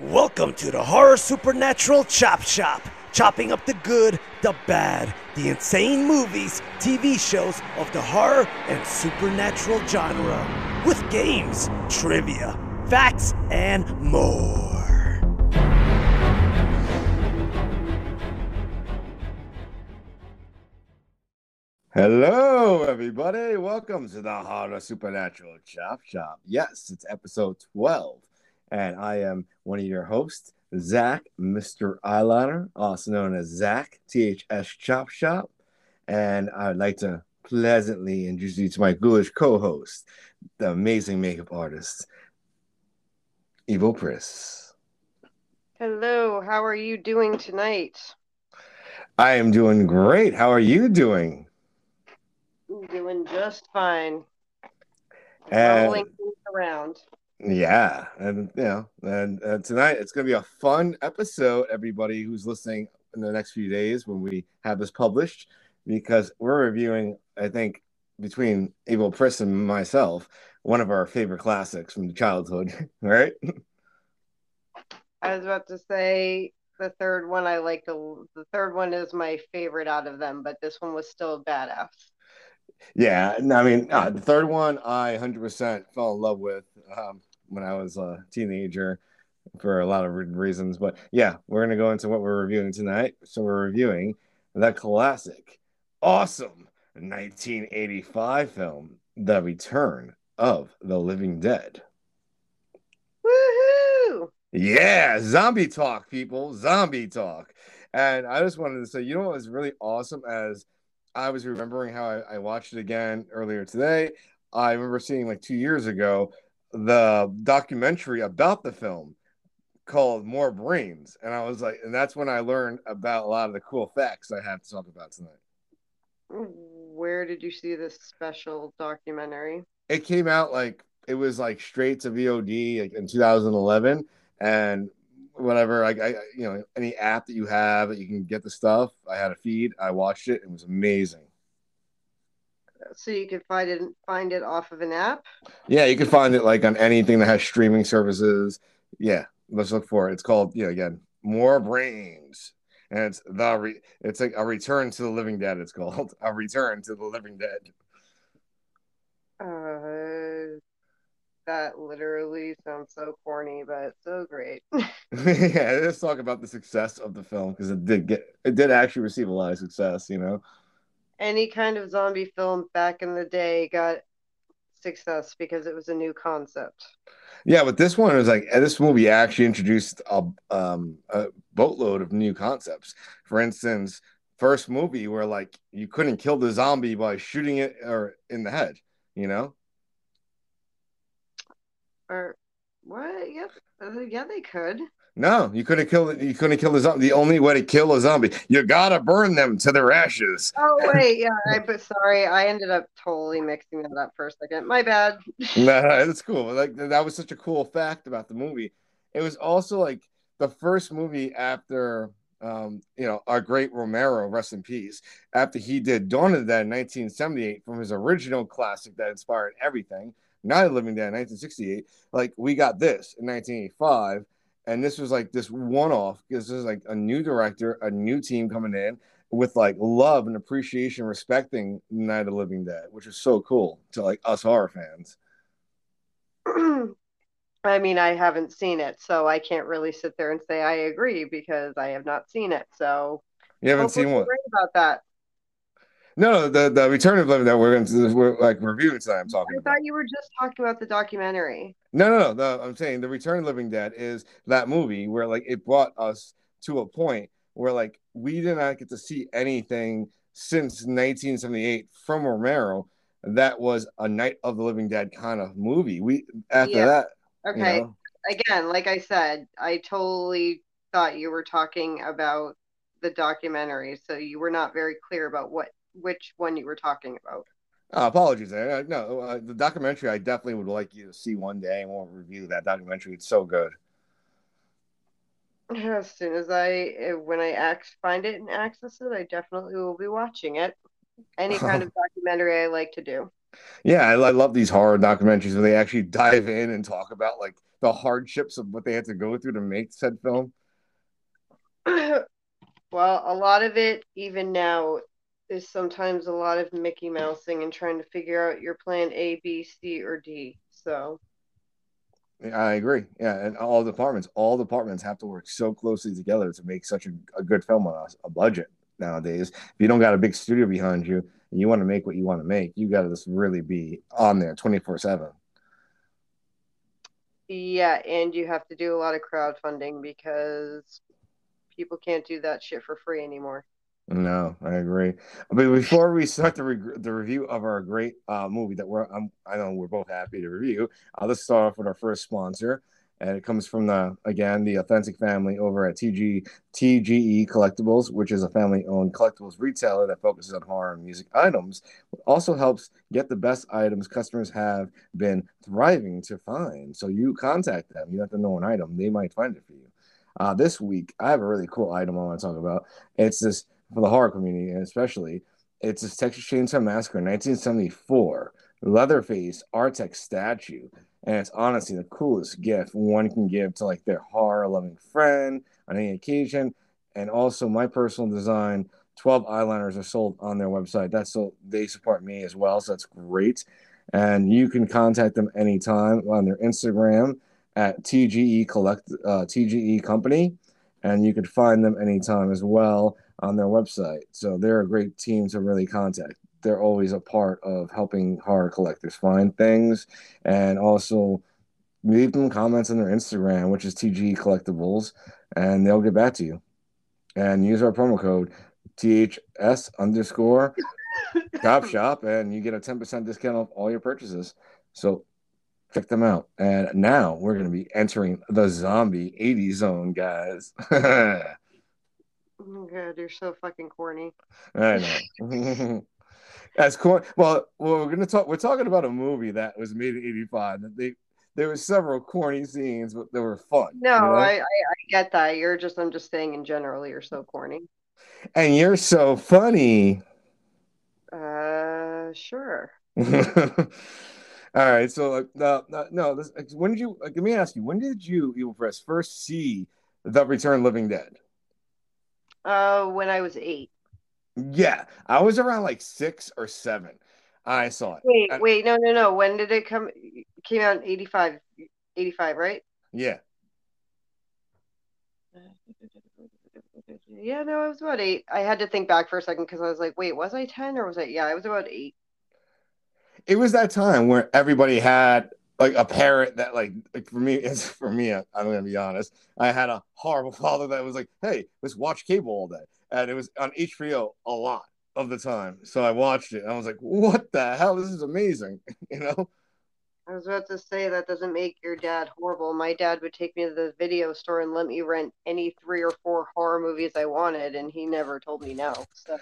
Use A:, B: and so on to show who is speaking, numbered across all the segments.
A: Welcome to the Horror Supernatural Chop Shop, chopping up the good, the bad, the insane movies, TV shows of the horror and supernatural genre, with games, trivia, facts, and more.
B: Hello, everybody. Welcome to the Horror Supernatural Chop Shop. Yes, it's episode 12, and I am one of your hosts, Zach, Mr. Eyeliner, also known as Zach, THS Chop Shop. And I'd like to pleasantly introduce you to my ghoulish co host, the amazing makeup artist, Evil Pris.
C: Hello, how are you doing tonight?
B: I am doing great. How are you doing?
C: I'm Doing just fine.
B: And-
C: Rolling things around.
B: Yeah, and you know, and uh, tonight it's gonna be a fun episode. Everybody who's listening in the next few days when we have this published, because we're reviewing, I think, between Evil Pris and myself, one of our favorite classics from childhood, right?
C: I was about to say the third one I like the the third one is my favorite out of them, but this one was still badass.
B: Yeah, I mean, uh, the third one I 100% fell in love with um, when I was a teenager for a lot of reasons. But yeah, we're going to go into what we're reviewing tonight. So we're reviewing the classic, awesome 1985 film, The Return of the Living Dead.
C: Woohoo!
B: Yeah, zombie talk, people. Zombie talk. And I just wanted to say, you know what was really awesome as I was remembering how I, I watched it again earlier today. I remember seeing like two years ago the documentary about the film called More Brains. And I was like, and that's when I learned about a lot of the cool facts I have to talk about tonight.
C: Where did you see this special documentary?
B: It came out like it was like straight to VOD like in 2011 and whatever. Like I you know any app that you have that you can get the stuff I had a feed I watched it it was amazing.
C: So you could find it find it off of an app.
B: yeah you can find it like on anything that has streaming services. Yeah let's look for it. It's called yeah again more brains. And it's the re- it's like a return to the living dead it's called. A return to the living dead.
C: Uh, that literally sounds so corny, but so great.
B: yeah let's talk about the success of the film because it did get it did actually receive a lot of success you know
C: Any kind of zombie film back in the day got success because it was a new concept.
B: Yeah, but this one was like this movie actually introduced a um a boatload of new concepts. For instance, first movie where like you couldn't kill the zombie by shooting it or in the head, you know?
C: Or what? Yep. Uh, yeah, they could.
B: No, you couldn't kill it. You couldn't kill the zombie. The only way to kill a zombie, you gotta burn them to their ashes.
C: Oh wait, yeah. I but sorry, I ended up totally mixing that up for a second. My bad.
B: nah, that's cool. Like that was such a cool fact about the movie. It was also like the first movie after um, you know, our great Romero, rest in peace, after he did Dawn of the Dead in 1978 from his original classic that inspired everything, Night of Living Dead in 1968. Like we got this in 1985, and this was like this one-off because this is like a new director, a new team coming in with like love and appreciation, respecting Night of Living Dead, which is so cool to like us horror fans.
C: I mean, I haven't seen it, so I can't really sit there and say I agree because I have not seen it. So
B: You haven't seen one?
C: about that.
B: No, the the Return of Living that we're going to we're like reviewing tonight. I'm talking
C: I
B: about.
C: thought you were just talking about the documentary.
B: No, no, no, no. I'm saying the Return of Living Dead is that movie where like it brought us to a point where like we did not get to see anything since 1978 from Romero that was a Night of the Living Dead kind of movie. We after
C: Yeah.
B: that,
C: Okay.
B: you know,
C: Again, like I said, I totally thought you were talking about the documentary, so you were not very clear about what which one you were talking about.
B: uh, apologies there. Uh, No, uh, the documentary I definitely would like you to see one day and we'll review that documentary. It's so good.
C: As soon as I eh, when I act find it and access it, I definitely will be watching it. Any kind of documentary I like to do.
B: Yeah, I, I love these horror documentaries where they actually dive in and talk about like the hardships of what they had to go through to make said film?
C: well, a lot of it, even now, is sometimes a lot of Mickey Mousing and trying to figure out your plan A, B, C, or D. So
B: I agree. Yeah, and all departments, all departments have to work so closely together to make such a, a good film on a, a budget nowadays. If you don't got a big studio behind you and you want to make what you want to make, you got to just really be on there twenty four seven.
C: Yeah, and you have to do a lot of crowdfunding because people can't do that shit for free anymore.
B: No, I agree. But before we start the re- the review of our great uh, movie that we're I'm, I know we're both happy to review, uh, let's start off with our first sponsor, and it comes from the again the authentic family over at TG TGE Collectibles, which is a family-owned collectibles retailer that focuses on horror and music items. It also helps get the best items customers have been thriving to find. So you contact them, you have to know an item, they might find it for you. Uh, this week, I have a really cool item I want to talk about. It's this for the horror community, and especially, it's this Texas Chainsaw Massacre 1974 Leatherface ARTFX statue. And it's honestly the coolest gift one can give to like their horror loving friend on any occasion. And also, my personal design 12 eyeliners are sold on their website. That's so they support me as well. So that's great. And you can contact them anytime on their Instagram at TGE Collect uh, TGE Company. And you can find them anytime as well on their website. So they're a great team to really contact. They're always a part of helping horror collectors find things and also leave them comments on their Instagram, which is TG Collectibles, and they'll get back to you. And use our promo code THS underscore Chop Shop, and you get a 10% discount off all your purchases. So check them out. And now we're going to be entering the zombie 80 zone, guys.
C: Oh my god, you're so fucking corny.
B: I know. As corny. Well, we're gonna talk. We're talking about a movie that was made in '85. That they there were several corny scenes, but they were fun.
C: No, you know? I, I I get that. You're just I'm just saying in general, you're so corny.
B: And you're so funny.
C: Uh, sure.
B: All right, so uh, no, no, this, when did you? Like, let me ask you, when did you, Evil Pris, first see The Return Living Dead?
C: Uh, when I was eight.
B: Yeah, I was around like six or seven. I saw it.
C: Wait, wait, no, no, no. When did it come? came out in 85, 85, right?
B: Yeah.
C: Yeah, no, I was about eight. I had to think back for a second because I was like, wait, was I 10 or was I? Yeah, I was about eight.
B: It was that time where everybody had like a parent that like, like for me it's for me I'm gonna be honest I had a horrible father that was like hey let's watch cable all day. And it was on HBO a lot of the time. So I watched it and I was like what the hell? This is amazing you know
C: I was about to say that doesn't make your dad horrible. My dad would take me to the video store and let me rent any three or four horror movies I wanted, and he never told me no. So.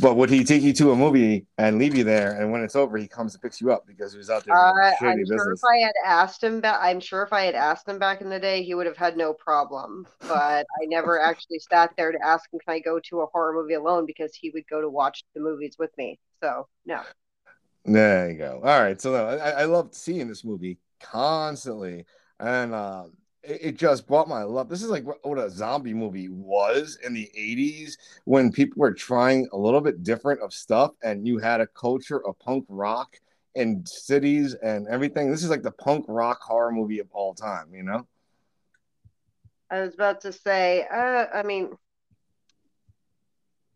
B: But would he take you to a movie and leave you there, and when it's over, he comes and picks you up because he was out there
C: uh, I'm business? Sure if I had asked him I'm sure if I had asked him back in the day, he would have had no problem. But I never actually sat there to ask him, "Can I go to a horror movie alone?" Because he would go to watch the movies with me. So no.
B: There you go. All right. So I, I loved seeing this movie constantly. And uh, it, it, just brought my love. This is like what, what a zombie movie was in the 80s when people were trying a little bit different of stuff and you had a culture of punk rock in cities and everything. This is like the punk rock horror movie of all time, you know?
C: I was about to say, uh, I mean,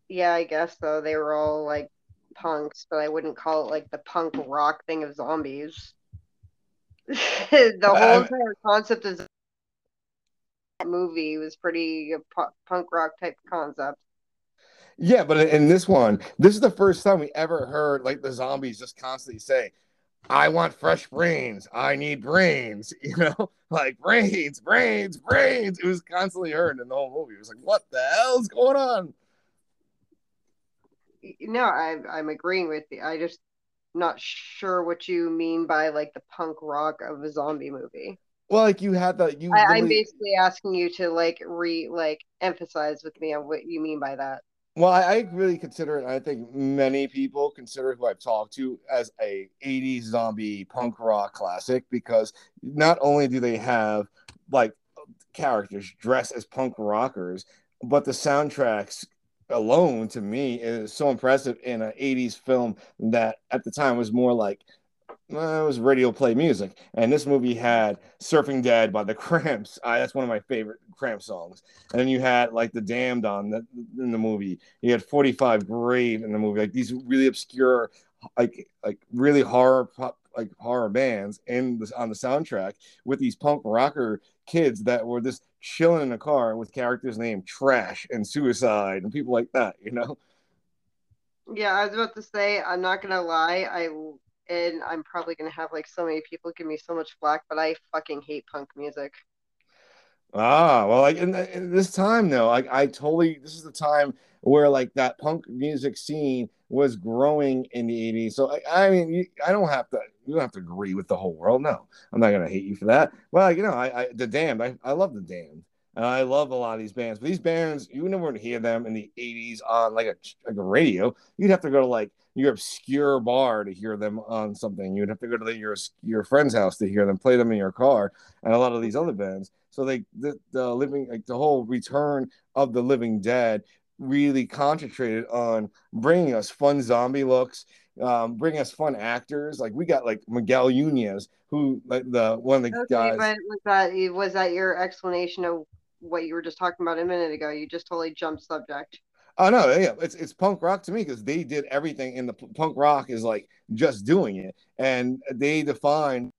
C: yeah, I guess so. They were all like punks, but I wouldn't call it like the punk rock thing of zombies. the whole entire concept of the movie was pretty uh, punk rock type concept.
B: Yeah, but in this one, this is the first time we ever heard like the zombies just constantly say, I want fresh brains. I need brains. You know, like brains, brains, brains. It was constantly heard in the whole movie. It was like, what the hell's going on?
C: No, I, I'm agreeing with you. I just not sure what you mean by like the punk rock of a zombie movie.
B: Well, like you had that. You.
C: I, am basically asking you to like re like emphasize with me on what you mean by that.
B: Well, I, I really consider it. I think many people consider who I've talked to as a '80s zombie punk rock classic because not only do they have like characters dressed as punk rockers, but the soundtracks alone to me is so impressive in an 80s film that at the time was more like well, it was radio play music. And this movie had Surfing Dead by the Cramps. I, that's one of my favorite Cramp songs. And then you had like The Damned on the, in the movie. You had 45 Grave in the movie. Like these really obscure, like like really horror pop, like horror bands in on the soundtrack with these punk rocker kids that were just chilling in a car with characters named Trash and Suicide and people like that, you know?
C: Yeah, I was about to say, I'm not gonna lie, I and I'm probably gonna have like so many people give me so much flack, but I fucking hate punk music.
B: Ah, well, like in, in this time though, like I totally this is the time where like that punk music scene was growing in the 80s. So I, I mean, you, I don't have to you don't have to agree with the whole world. No, I'm not gonna hate you for that. Well, you know, I, I the damned, I, I love the damned. And I love a lot of these bands, but these bands, you never hear them in the 80s on like a like a radio. You'd have to go to like your obscure bar to hear them on something. You'd have to go to the, your your friend's house to hear them play them in your car, and a lot of these other bands. So they the, the living like the whole return of the living dead really concentrated on bringing us fun zombie looks, um, bring us fun actors. Like we got like Miguel Nunez, who like the one of the okay, guys.
C: But was that was that your explanation of what you were just talking about a minute ago? You just totally jumped subject.
B: Oh no, yeah, it's it's punk rock to me because they did everything, and the punk rock is like just doing it, and they define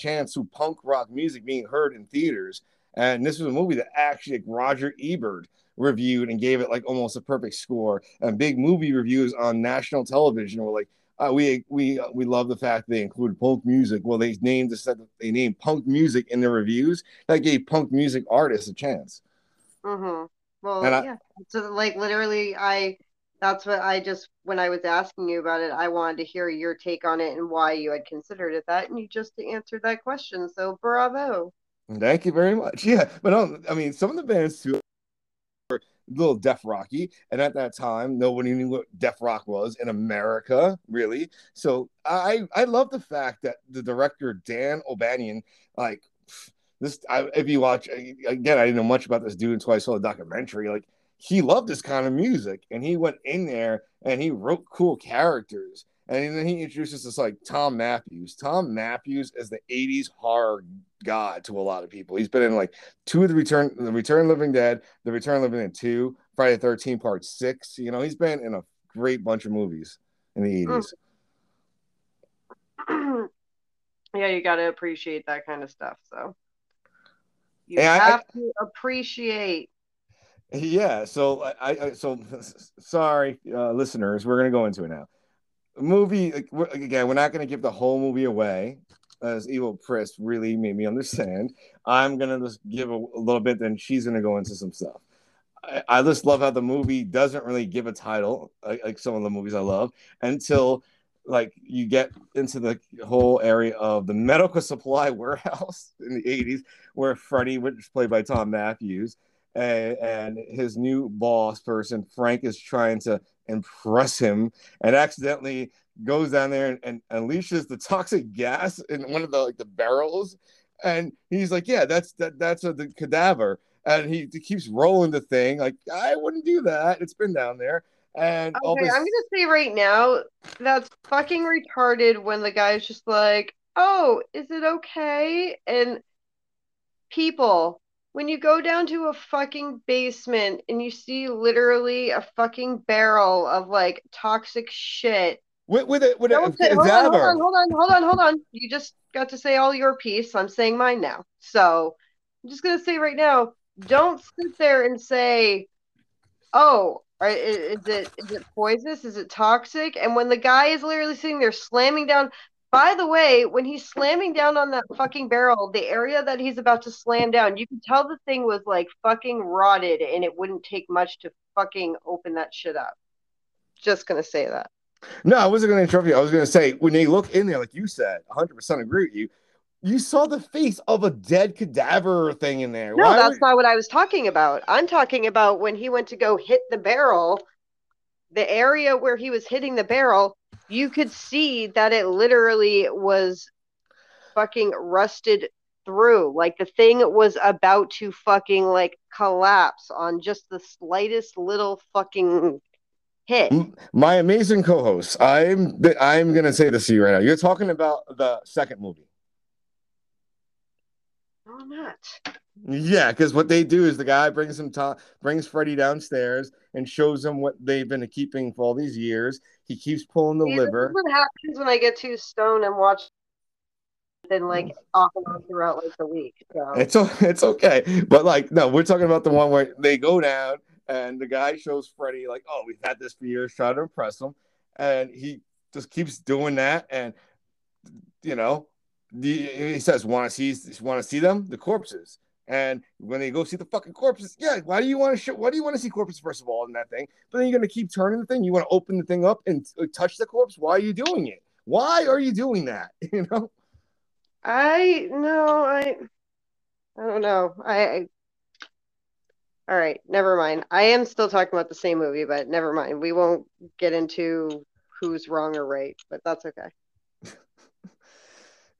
B: chance to punk rock music being heard in theaters. And this was a movie that actually like, Roger Ebert reviewed and gave it like almost a perfect score. And big movie reviews on national television were like, uh, we we uh, we love the fact they include punk music. Well, they named the they named punk music in their reviews. That gave punk music artists a chance.
C: Mm-hmm. Well, and yeah. I, so like literally, I that's what I just when I was asking you about it, I wanted to hear your take on it and why you had considered it that, and you just answered that question. So bravo.
B: Thank you very much. Yeah, but um, I mean, some of the bands too were a little death rocky, and at that time, nobody knew what death rock was in America, really. So I I love the fact that the director Dan O'Bannon like this I, if you watch again i didn't know much about this dude until i saw the documentary like he loved this kind of music and he went in there and he wrote cool characters and then he introduces us like thom matthews thom matthews is the 80s horror god to a lot of people he's been in like two of the return the return living dead the return living dead 2 friday 13 part 6 you know he's been in a great bunch of movies in the 80s
C: yeah you got to appreciate that kind of stuff so you have I, to appreciate.
B: Yeah. So I, I so sorry, uh, listeners. We're gonna go into it now. Movie again. We're not gonna give the whole movie away, as Evil Pris really made me understand. I'm gonna just give a, a little bit, then she's gonna go into some stuff. I, I just love how the movie doesn't really give a title, like, like some of the movies I love, until like you get into the whole area of the medical supply warehouse in the 80s where freddy which is played by Thom Matthews and, and his new boss person Frank is trying to impress him and accidentally goes down there and, and unleashes the toxic gas in one of the like the barrels. And he's like yeah that's that that's a the cadaver. And he, he keeps rolling the thing like I wouldn't do that. It's been down there. And
C: okay, this... I'm gonna say right now that's fucking retarded when the guy's just like, "Oh, is it okay?" And people, when you go down to a fucking basement and you see literally a fucking barrel of like toxic shit.
B: With, with it, with
C: it, say, hold, on, hold on, hold on, hold on, hold on. You just got to say all your piece. I'm saying mine now. So I'm just gonna say right now, don't sit there and say, "Oh? Is it is it poisonous? Is it toxic? And when the guy is literally sitting there slamming down, by the way, when he's slamming down on that fucking barrel, the area that he's about to slam down, you can tell the thing was like fucking rotted and it wouldn't take much to fucking open that shit up. Just gonna say that.
B: No, I wasn't gonna interrupt you. I was gonna say when they look in there, like you said, 100 percent agree with you you saw the face of a dead cadaver thing in there.
C: No, Why that's not what I was talking about. I'm talking about when he went to go hit the barrel the area where he was hitting the barrel, you could see that it literally was fucking rusted through. Like the thing was about to fucking like collapse on just the slightest little fucking hit.
B: My amazing co-host. I'm I'm gonna say this to you right now. You're talking about the second movie.
C: No, I'm not.
B: Yeah, because what they do is the guy brings him to, brings Freddy downstairs and shows him what they've been keeping for all these years. He keeps pulling the
C: See,
B: liver.
C: What happens when I get too stoned and watch then like mm. off and on throughout like the week. So
B: It's it's okay, but like no, we're talking about the one where they go down and the guy shows Freddy like, oh, we've had this for years, trying to impress him, and he just keeps doing that, and you know, the, he says, want to see want to see them, the corpses. And when they go see the fucking corpses, yeah, why do you want to show? Why do you want to see corpses first of all in that thing? But then you're gonna keep turning the thing. You want to open the thing up and uh, touch the corpse. Why are you doing it? Why are you doing that? You know.
C: I no, I I don't know. I, I all right, never mind. I am still talking about the same movie, but never mind. We won't get into who's wrong or right, but that's okay.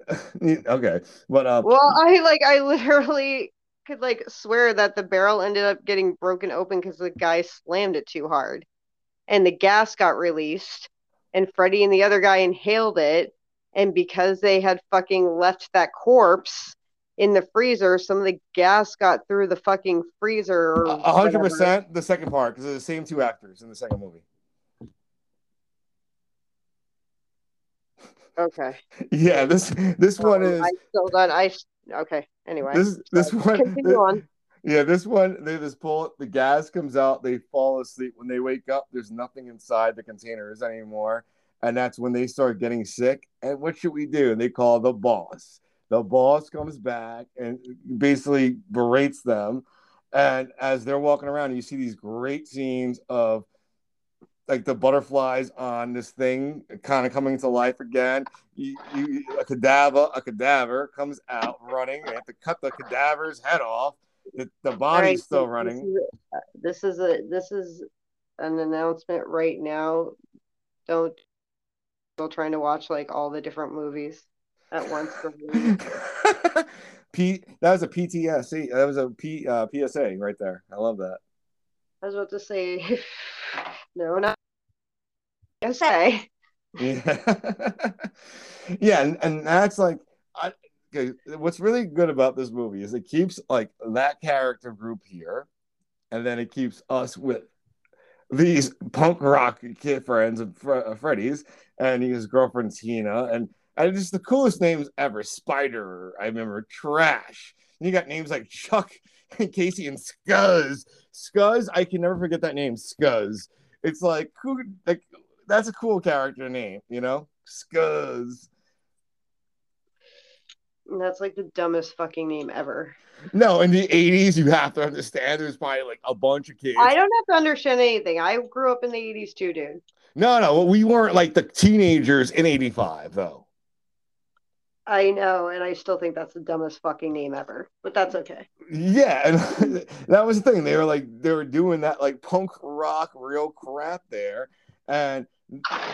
B: okay, but uh,
C: Well, I like I literally could like swear that the barrel ended up getting broken open because the guy slammed it too hard. And the gas got released, and Freddy and the other guy inhaled it. And because they had fucking left that corpse in the freezer, some of the gas got through the fucking freezer.
B: A hundred percent. the second part because they're the same two actors in the second movie.
C: Okay.
B: Yeah, this this one
C: Um,
B: is
C: I still done. I okay. Anyway,
B: this this one.
C: continue on.
B: Yeah, this one they just pull it. The gas comes out. They fall asleep. When they wake up, there's nothing inside the containers anymore, and that's when they start getting sick. And what should we do? And they call the boss. The boss comes back and basically berates them. And as they're walking around, you see these great scenes of like the butterflies on this thing kind of coming to life again. You, you, a cadaver, a cadaver comes out running. They have to cut the cadaver's head off. The, the body's
C: right,
B: still
C: so
B: running.
C: This is, a, this is a this is an announcement right now. Don't go trying to watch like all the different movies at once.
B: P, that was a PTSD. That was a P, uh, PSA right there. I love that.
C: I was about to say, no, not say.
B: Yeah, yeah, and, and that's like, I, okay, what's really good about this movie is it keeps like that character group here, and then it keeps us with these punk rock kid friends of Fre- uh, Freddy's and his girlfriend Tina, and and just the coolest names ever. Spider, I remember. Trash. And you got names like Chuck, and Casey, and Scuzz. Scuzz, I can never forget that name. Scuzz. It's like who like that's a cool character name, you know? Scuzz.
C: That's like the dumbest fucking name ever.
B: No, in the 80s, you have to understand there's probably like a bunch of kids.
C: I don't have to understand anything. I grew up in the 80s too, dude.
B: No, no, we weren't like the teenagers in 85, though.
C: I know, and I still think that's the dumbest fucking name ever. But that's okay.
B: Yeah, and that was the thing. They were like they were doing that like punk rock real crap there. And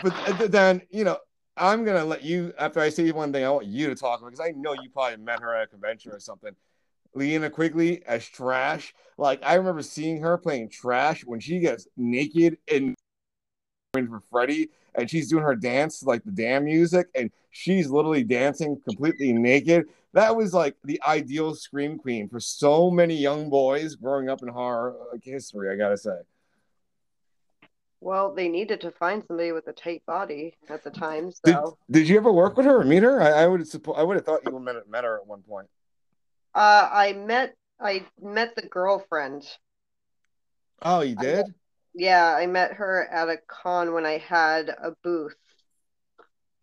B: but then, you know, I'm gonna let you after I say one thing, I want you to talk about because I know you probably met her at a convention or something. Linnea Quigley as trash. Like I remember seeing her playing trash when she gets naked and for Freddy and she's doing her dance like the damn music and she's literally dancing completely naked. That was like the ideal scream queen for so many young boys growing up in horror like, history, I gotta say.
C: Well, they needed to find somebody with a tight body at the time,
B: Did,
C: so
B: did you ever work with her or meet her? I, I would suppo- I would have thought you met, met her at one point.
C: uh, I met I met the girlfriend.
B: Oh, you did?
C: Yeah, I met her at a con when I had a booth.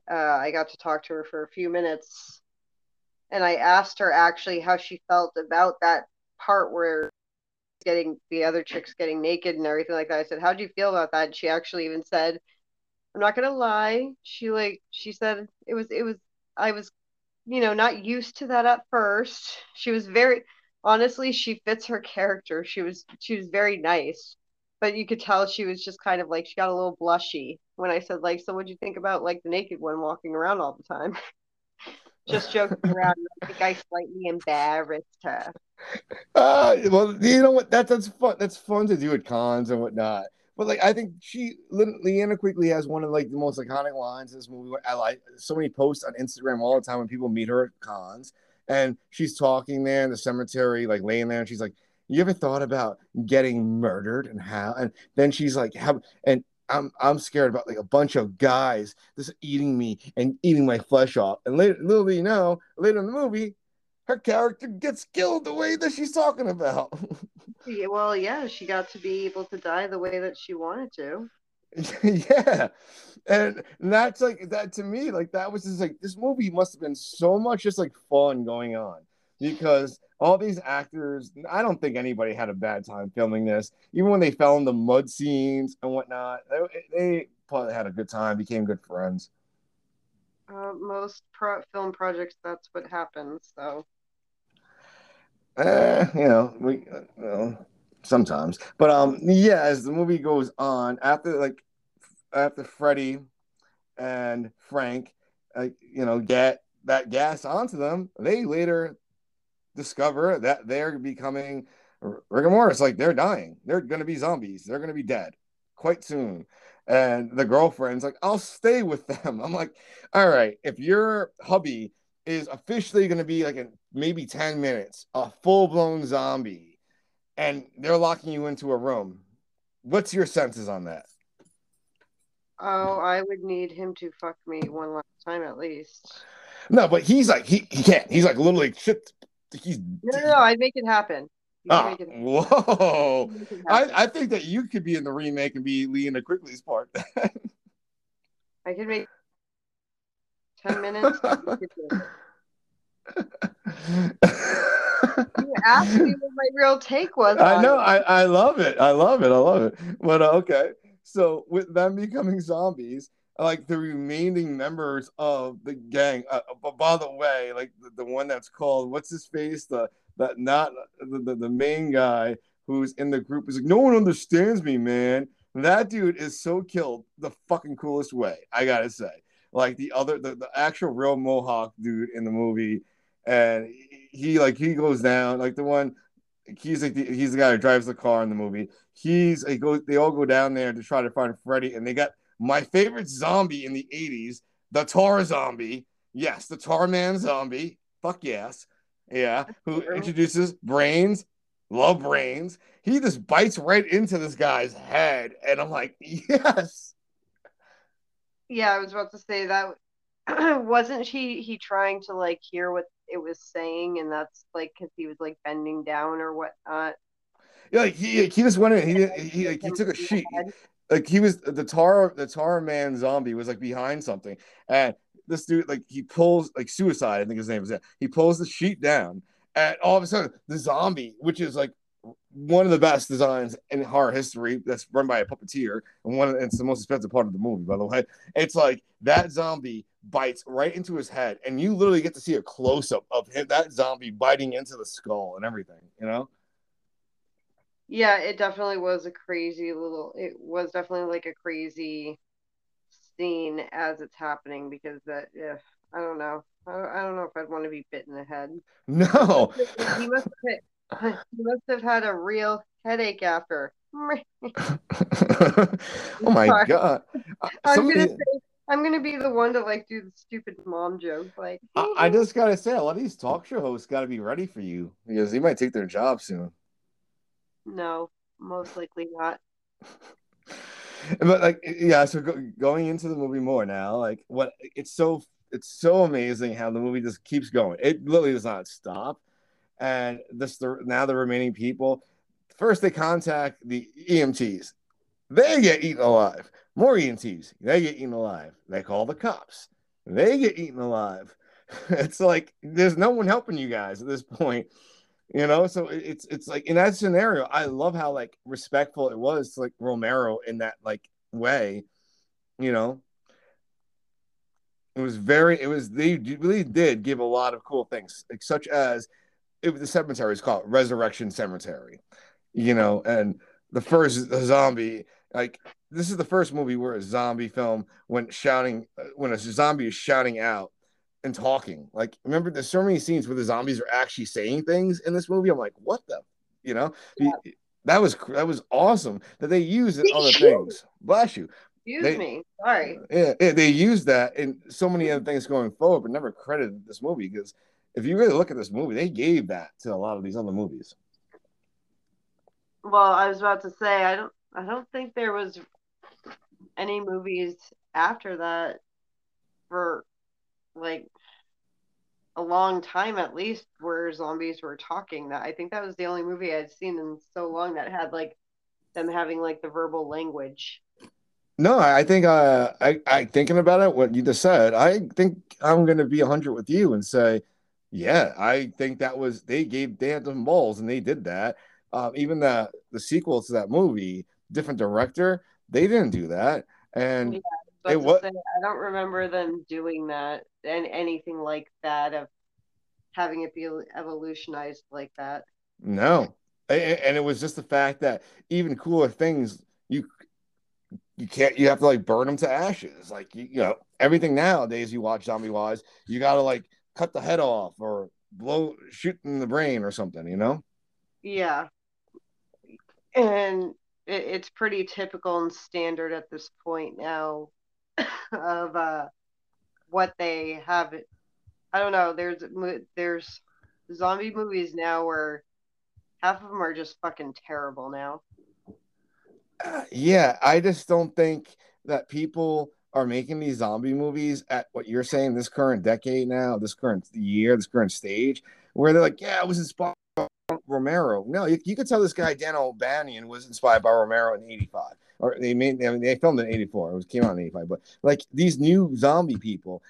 C: Uh, I got to talk to her for a few minutes, and I asked her actually how she felt about that part where getting the other chicks getting naked and everything like that. I said, "How do you feel about that?" And she actually even said, "I'm not gonna lie." She like she said it was it was I was, you know, not used to that at first. She was very honestly, she fits her character. She was she was very nice. But you could tell she was just kind of like she got a little blushy when I said like, so what'd you think about like the naked one walking around all the time? just joking around. I think I slightly embarrassed her.
B: Uh, well, you know what? That that's fun. That's fun to do at cons and whatnot. But like, I think she, Linnea Quigley has one of like the most iconic lines in this movie. I like so many posts on Instagram all the time when people meet her at cons, and she's talking there in the cemetery, like laying there, and she's like, "You ever thought about getting murdered and how?" And then she's like, "How?" And I'm I'm scared about like a bunch of guys just eating me and eating my flesh off. And later, little do you know, later in the movie, her character gets killed the way that she's talking about.
C: yeah, well, yeah, she got to be able to die the way that she wanted to.
B: yeah, and that's like that to me. Like that was just like this movie must have been so much just like fun going on because all these actors, I don't think anybody had a bad time filming this. Even when they fell in the mud scenes and whatnot, they, they probably had a good time, became good friends.
C: Uh, most pro- film projects, that's what happens. So,
B: eh, you know, we, uh, well, sometimes, but um, yeah, as the movie goes on, after like after Freddy and Frank, uh, you know, get that gas onto them, they later discover that they're becoming rigor mortis, like they're dying. They're going to be zombies. They're going to be dead quite soon. And the girlfriend's like, I'll stay with them. I'm like, all right, if your hubby is officially going to be like in maybe 10 minutes, a full blown zombie, and they're locking you into a room, what's your senses on that?
C: Oh, I would need him to fuck me one last time at least.
B: No, but he's like he, he can't. He's like literally shit he's
C: no, no, no. I'd make it happen.
B: It whoa! It I, I think that you could be in the remake and be Linnea Quigley's part.
C: I could make ten minutes. you asked me what my real take was.
B: I know. I, I love it. I love it. I love it. But uh, okay, so with them becoming zombies, like the remaining members of the gang. Uh, by the way, like the, the one that's called what's his face, the that not the, the, the main guy who's in the group is like, no one understands me, man. That dude is so killed the fucking coolest way. I gotta say, like the other, the, the actual real Mohawk dude in the movie, and he, he like he goes down like the one. He's like the, he's the guy who drives the car in the movie. He's he goes. They all go down there to try to find Freddy, and they got my favorite zombie in the 80s, the Tar Zombie. Yes, the Tar Man Zombie. Fuck yes. Yeah. Who introduces brains, love brains. He just bites right into this guy's head. And I'm like, yes.
C: Yeah, I was about to say that. Wasn't he he trying to like hear what it was saying, and that's like because he was like bending down or whatnot.
B: Yeah, like he he just went in. He he, he, like, he took a sheet like he was the tar the tar man zombie was like behind something and this dude like he pulls like suicide i think his name is that he pulls the sheet down and all of a sudden the zombie which is like one of the best designs in horror history that's run by a puppeteer and one of, it's the most expensive part of the movie by the way. It's like that zombie bites right into his head and you literally get to see a close-up of him that zombie biting into the skull and everything you know
C: yeah, it definitely was a crazy little. It was definitely like a crazy scene as it's happening because that. Yeah, I don't know. I, don't know if I'd want to be bit in the head.
B: No.
C: He must have. He must have had a real headache after.
B: oh my god!
C: Uh, I'm Somebody... gonna say I'm gonna be the one to like do the stupid mom joke. Like,
B: I, I just gotta say, a lot of these talk show hosts gotta be ready for you because they might take their job soon.
C: No, most likely not.
B: but like, yeah. So go, going into the movie more now, like, what it's so it's so amazing how the movie just keeps going. It literally does not stop. And this the now the remaining people, first they contact the EMTs. They get eaten alive. More EMTs. They get eaten alive. They call the cops. They get eaten alive. It's like there's no one helping you guys at this point you know so it's it's like in that scenario i love how like respectful it was to like romero in that like way you know it was very it was they really did give a lot of cool things like such as it the cemetery is called resurrection cemetery you know and the first the zombie. Like this is the first movie where a zombie film when shouting uh, when a zombie is shouting out and talking. Like remember, there's so many scenes where the zombies are actually saying things in this movie. I'm like, what the, you know, yeah. that was that was awesome that they used in other things. Bless you.
C: Excuse they, me. Sorry.
B: Yeah, yeah, they used that in so many other things going forward, but never credited this movie because if you really look at this movie, they gave that to a lot of these other movies.
C: Well, I was about to say I don't I don't think there was any movies after that for like a long time at least where zombies were talking that i think that was the only movie i'd seen in so long that had like them having like the verbal language.
B: No i think uh i i thinking about it what you just said i think i'm gonna be 100 with you and say yeah i think that was they gave they had some balls and they did that. Uh, even the the sequel to that movie different director they didn't do that. And
C: yeah, it was. I don't remember them doing that and anything like that of having it be evolutionized like that.
B: No, and it was just the fact that even cooler things you you can't you have to like burn them to ashes. Like you, you know everything nowadays you watch zombie wise you got to like cut the head off or blow shoot in the brain or something. You know.
C: Yeah. And it's pretty typical and standard at this point now of uh, what they have. I don't know. There's there's zombie movies now where half of them are just fucking terrible now.
B: Yeah, I just don't think that people are making these zombie movies at what you're saying this current decade now, this current year, this current stage, where they're like, yeah, I was inspired Romero. No, you, you could tell this guy Dan O'Bannon was inspired by Romero in '85, or they made. I mean, they filmed in '84. It was came out in '85, but like these new zombie people,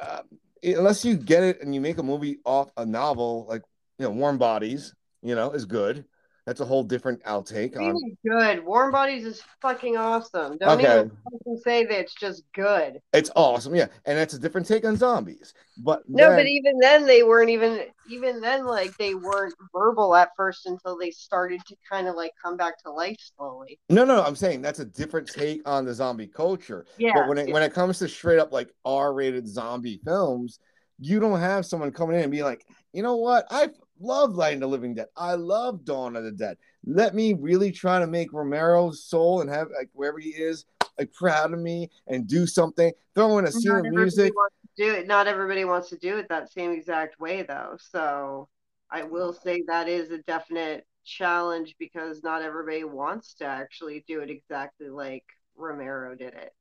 B: uh, unless you get it and you make a movie off a novel, like you know, Warm Bodies, you know, is good. That's a whole different outtake.
C: On... Good. Warm Bodies is fucking awesome. Don't okay. even say that it's just good.
B: It's awesome, yeah, and it's a different take on zombies. But
C: no, then... but even then they weren't even even then like they weren't verbal at first until they started to kind of like come back to life slowly.
B: No, no, I'm saying that's a different take on the zombie culture. Yeah. But when it when it comes to straight up like R-rated zombie films, you don't have someone coming in and be like, you know what, I love Night of the Living Dead. I love Dawn of the Dead. Let me really try to make Romero's soul and have like wherever he is, like proud of me and do something. Throw in a scene of music.
C: do it. Not everybody wants to do it that same exact way though. So I will say that is a definite challenge because not everybody wants to actually do it exactly like Romero did it.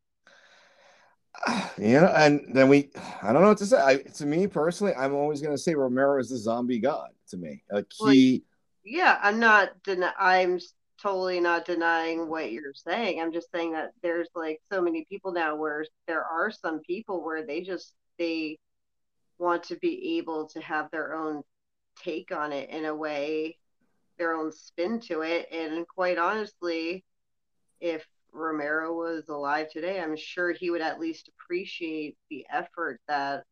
B: you know, and then we, I don't know what to say. I, to me personally, I'm always going to say Romero is the zombie god to me. Like he,
C: yeah, I'm not, den- I'm totally not denying what you're saying. I'm just saying that there's like so many people now where there are some people where they just, they want to be able to have their own take on it in a way, their own spin to it. And quite honestly, if Romero was alive today, I'm sure he would at least appreciate the effort that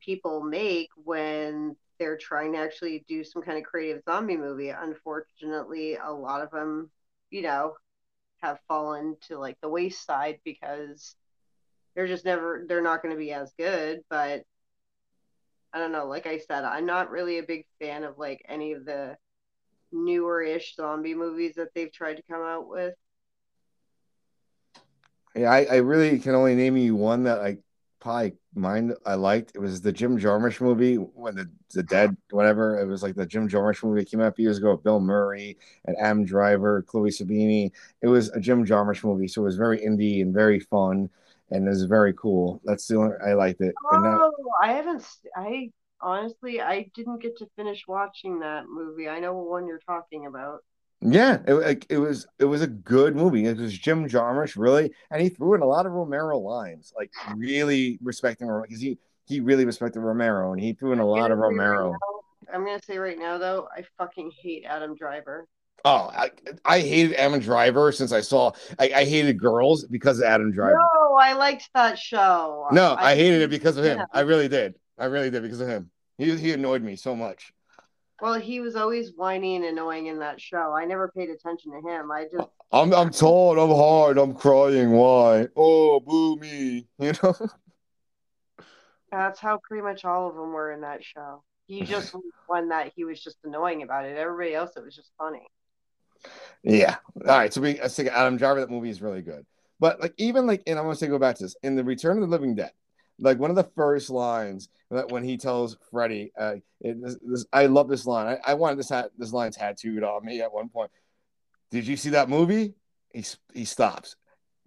C: people make when they're trying to actually do some kind of creative zombie movie. Unfortunately, a lot of them, you know, have fallen to like the wayside because they're just never they're not going to be as good, but I don't know, like I said, I'm not really a big fan of like any of the newer-ish zombie movies that they've tried to come out with.
B: Yeah, I, I really can only name you one that I probably mind I liked. It was the Jim Jarmusch movie when the the dead whatever. It was like the Jim Jarmusch movie came out a few years ago. Bill Murray and Adam Driver, Chloe Sevigny. It was a Jim Jarmusch movie, so it was very indie and very fun, and it was very cool. That's the only I liked it.
C: Oh, that, I haven't. I honestly I didn't get to finish watching that movie. I know what one you're talking about.
B: Yeah, it, it was it was a good movie. It was Jim Jarmusch, really, and he threw in a lot of Romero lines, like really respecting Romero because he he really respected Romero, and he threw in a lot of Romero. Right
C: now, I'm gonna say right now, though, I fucking hate Adam Driver.
B: Oh, I, I hated Adam Driver since I saw I, I hated Girls because of Adam Driver.
C: No, I liked that show.
B: No, I, I hated it because of him. I really did. I really did because of him. He he annoyed me so much.
C: Well, he was always whiny and annoying in that show. I never paid attention to him. I just
B: I'm I'm tired, I'm hard, I'm crying. Why? Oh, boo me. You know.
C: that's how pretty much all of them were in that show. He just one that he was just annoying about it. Everybody else, it was just funny.
B: Yeah. All right. So we I think Adam Driver. That movie is really good. But like even like, and I want to say go back to this in the Return of the Living Dead. Like one of the first lines that when he tells Freddy, uh, it, this, this, I love this line. I, I wanted this hat, this line tattooed on me at one point. Did you see that movie? He he stops.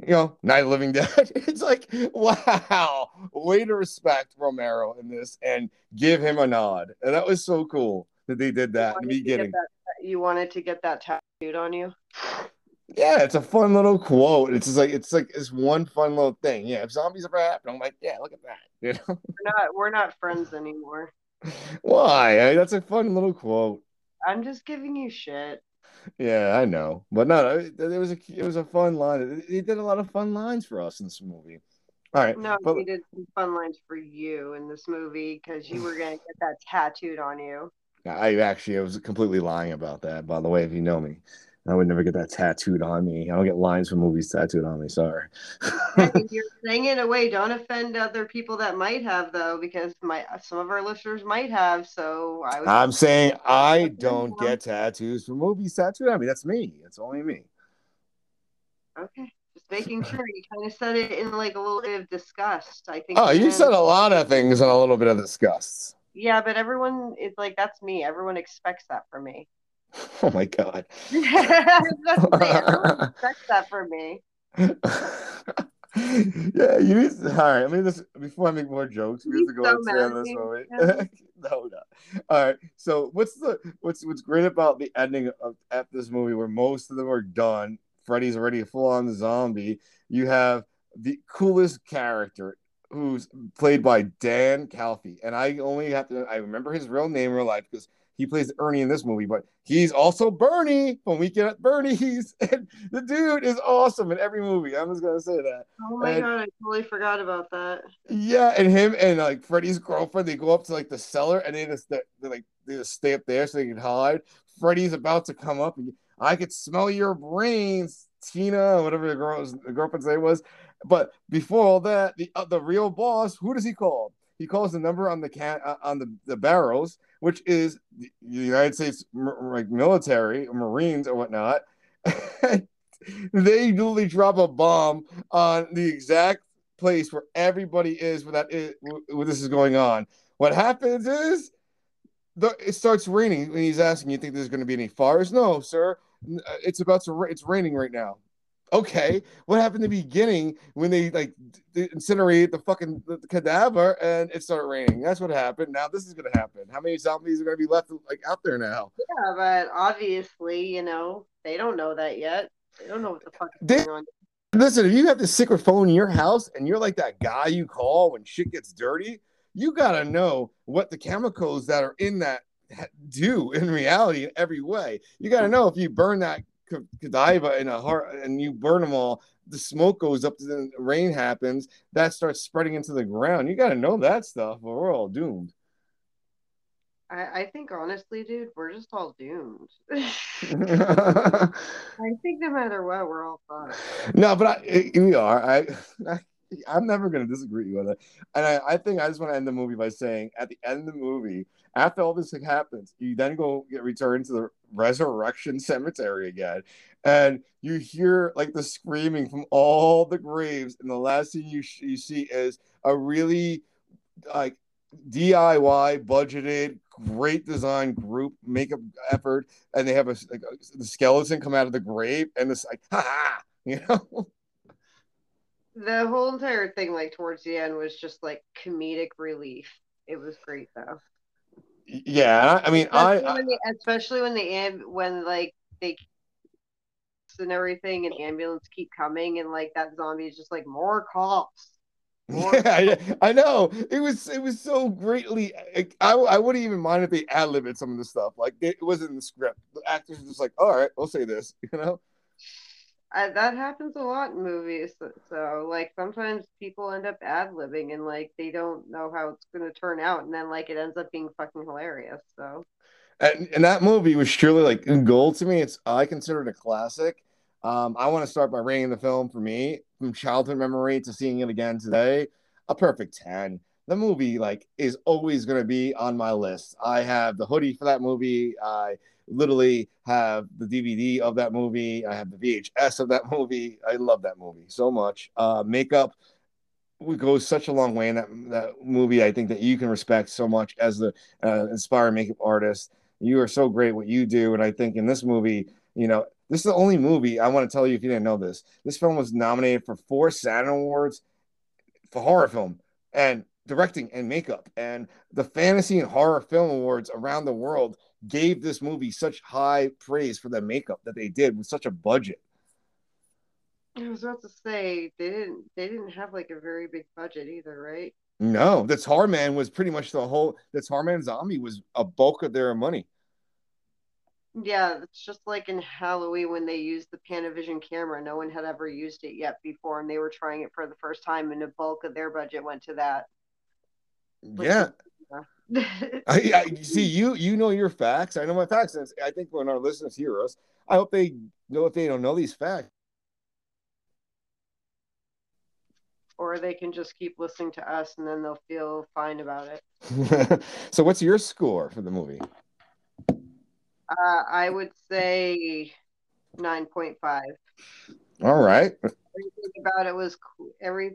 B: You know, Night of Living Dead. It's like, wow, way to respect Romero in this and give him a nod. And that was so cool that they did that in the beginning.
C: That, you wanted to get that tattooed on you?
B: Yeah, it's a fun little quote. It's just like it's like it's one fun little thing. Yeah, if zombies ever happen, I'm like, yeah, look at that. You know,
C: we're not we're not friends anymore.
B: Why? I mean, that's a fun little quote.
C: I'm just giving you shit.
B: Yeah, I know, but no, it, it was a it was a fun line. He did a lot of fun lines for us in this movie. All right,
C: no, but, he did some fun lines for you in this movie because you were gonna get that tattooed on you.
B: I actually I was completely lying about that. By the way, if you know me. I would never get that tattooed on me. I don't get lines from movies tattooed on me. Sorry.
C: you're saying it away. Don't offend other people that might have though, because my some of our listeners might have. So
B: I am saying I don't get tattoos from movies tattooed on me. That's me. It's only me.
C: Okay. Just making sure you kind of said it in like a little bit of disgust. I think.
B: Oh, you said a lot of things and a little bit of disgust.
C: Yeah, but everyone is like, that's me. Everyone expects that from me.
B: Oh my god.
C: That's that for me.
B: yeah, you need to, all right. I mean, this before I make more jokes, we have to go so on this movie. no, no. All right. So, what's the what's what's great about the ending of at this movie, where most of them are done? Freddy's already full on zombie. You have the coolest character who's played by Don Calfa, and I only have to I remember his real name in real life because he plays Ernie in this movie, but he's also Bernie from Weekend at Bernie's. And the dude is awesome in every movie. I'm just gonna say that.
C: Oh my and, god, I totally forgot about that.
B: Yeah, and him and like Freddy's girlfriend, they go up to like the cellar and they just they like they just stay up there so they can hide. Freddy's about to come up and I could smell your brains, Tina, whatever the girl's the girlfriend's name was. But before all that, the uh, the real boss, who does he call? He calls the number on the can uh, on the, the barrels which is the United States like military, Marines or whatnot. they literally drop a bomb on the exact place where everybody is where that is where this is going on. What happens is the, it starts raining when he's asking, "You think there's going to be any fires?" No, sir. Uh, it's about to. It's raining right now okay, what happened in the beginning when they like incinerate the fucking the cadaver and it started raining? That's what happened. Now this is gonna happen. How many zombies are gonna be left like out there now?
C: Yeah, but obviously, you know, they don't know that yet. They don't know what the fuck is they, going on.
B: Listen, if you have the secret phone in your house and you're like that guy you call when shit gets dirty, you gotta know what the chemicals that are in that do in reality in every way. You got to know if you burn that Godiva in a heart and you burn them all, the smoke goes up, the rain happens, that starts spreading into the ground. You got to know that stuff, or we're all doomed.
C: I, I think honestly, dude, we're just all doomed. I think no matter what, we're all fucked.
B: No, but I, eh, we are. I, I I'm never going to disagree with it. And I, I think I just want to end the movie by saying at the end of the movie, after all this happens, you then go get returned to the resurrection cemetery again. And you hear like the screaming from all the graves. And the last thing you, you see is a really like DIY budgeted, great design group makeup effort. And they have a, like, a the skeleton come out of the grave and it's like, ha ha, you know?
C: The whole entire thing, like towards the end, was just like comedic relief. It was great though.
B: Yeah, I mean, especially
C: I, when they, especially when the when like they and everything, and ambulance keep coming, and like that zombie is just like more cops.
B: More yeah, cops. I, I, know. It was it was so greatly. I I wouldn't even mind if they ad libbed some of the stuff. Like it wasn't in the script. The actors just like, all right, we'll say this, you know.
C: I, that happens a lot in movies. So, like sometimes people end up ad libbing and like they don't know how it's going to turn out, and then like it ends up being fucking hilarious. So.
B: and, and that movie was truly like gold to me. It's I consider it a classic. Um, I want to start by rating the film for me from childhood memory to seeing it again today. A perfect ten. The movie like is always going to be on my list. I have the hoodie for that movie. I literally have the DVD of that movie. I have the VHS of that movie. I love that movie so much. Uh, makeup goes such a long way in that that movie. I think that you can respect so much as the uh, inspired makeup artist. You are so great what you do, and I think in this movie, you know, this is the only movie I want to tell you if you didn't know this. This film was nominated for four Saturn Awards for horror film and directing and makeup, and the fantasy and horror film awards around the world gave this movie such high praise for the makeup that they did with such a budget.
C: I was about to say they didn't they didn't have like a very big budget either, right?
B: No, the Tar Man was pretty much the whole the Tar Man zombie was a bulk of their money.
C: Yeah, it's just like in Halloween when they used the Panavision camera. No one had ever used it yet before, and they were trying it for the first time, and a bulk of their budget went to that.
B: Yeah. I, I see you. You know your facts. I know my facts. And I think when our listeners hear us, I hope they know if they don't know these facts.
C: or they can just keep listening to us and then they'll feel fine about it.
B: so, what's your score for the movie?
C: Uh, I would say 9.5.
B: All right.
C: Everything about it was cool. Every,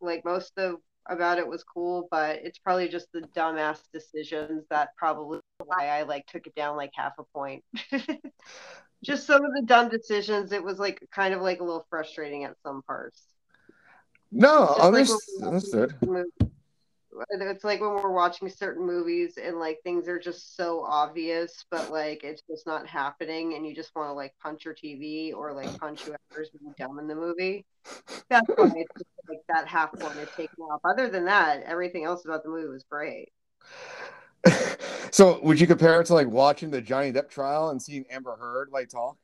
C: like, most of about it was cool, but it's probably just the dumbass decisions that probably why I like took it down like half a point. just some of the dumb decisions. It was like kind of like a little frustrating at some parts.
B: No, understood. Like.
C: It's like when we're watching certain movies and like things are just so obvious, but like it's just not happening, and you just want to like punch your TV or like punch whoever's being dumb in the movie. That's why it's just like that half one is taken off. Other than that, everything else about the movie was great.
B: so, would you compare it to like watching the Johnny Depp trial and seeing Amber Heard like talk?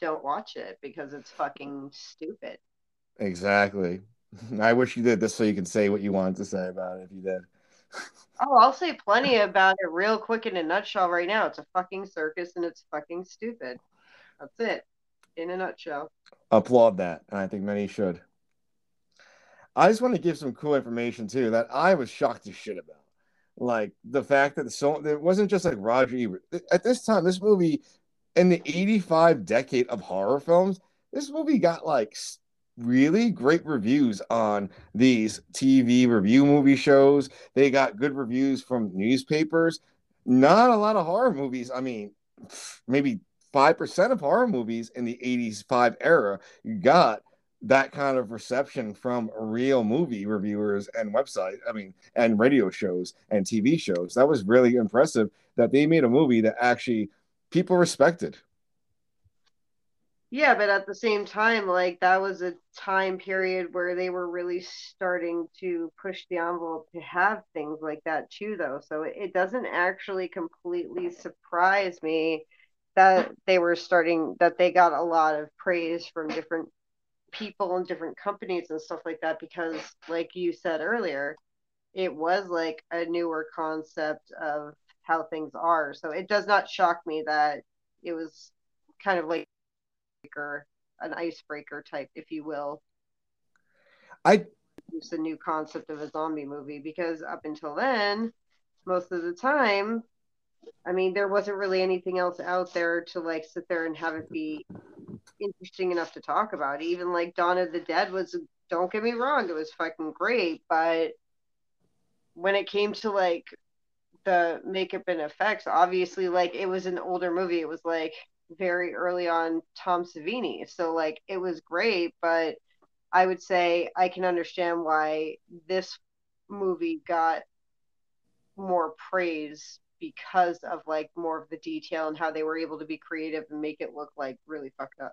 C: Don't watch it because it's fucking stupid.
B: Exactly. I wish you did this so you can say what you wanted to say about it if you did.
C: Oh, I'll say plenty about it real quick in a nutshell right now. It's a fucking circus and it's fucking stupid. That's it. In a nutshell.
B: Applaud that. And I think many should. I just want to give some cool information too that I was shocked to shit about. Like the fact that so it wasn't just like Roger Ebert. At this time, this movie in the 85 decade of horror films, this movie got like really great reviews on these TV review movie shows. They got good reviews from newspapers. Not a lot of horror movies. I mean, maybe 5% of horror movies in the 85 era got that kind of reception from real movie reviewers and website i mean and radio shows and tv shows that was really impressive that they made a movie that actually people respected
C: yeah, but at the same time, like that was a time period where they were really starting to push the envelope to have things like that too, though. So it doesn't actually completely surprise me that they were starting, that they got a lot of praise from different people and different companies and stuff like that, because, like you said earlier, it was like a newer concept of how things are. So it does not shock me that it was kind of like icebreaker, an icebreaker type, if you will.
B: I
C: use the new concept of a zombie movie because up until then, most of the time, I mean, there wasn't really anything else out there to like sit there and have it be interesting enough to talk about. Even like Dawn of the Dead was, don't get me wrong, it was fucking great, but when it came to like the makeup and effects, obviously, like it was an older movie. It was like very early on Tom Savini. So like it was great, but I would say I can understand why this movie got more praise because of like more of the detail and how they were able to be creative and make it look like really fucked up.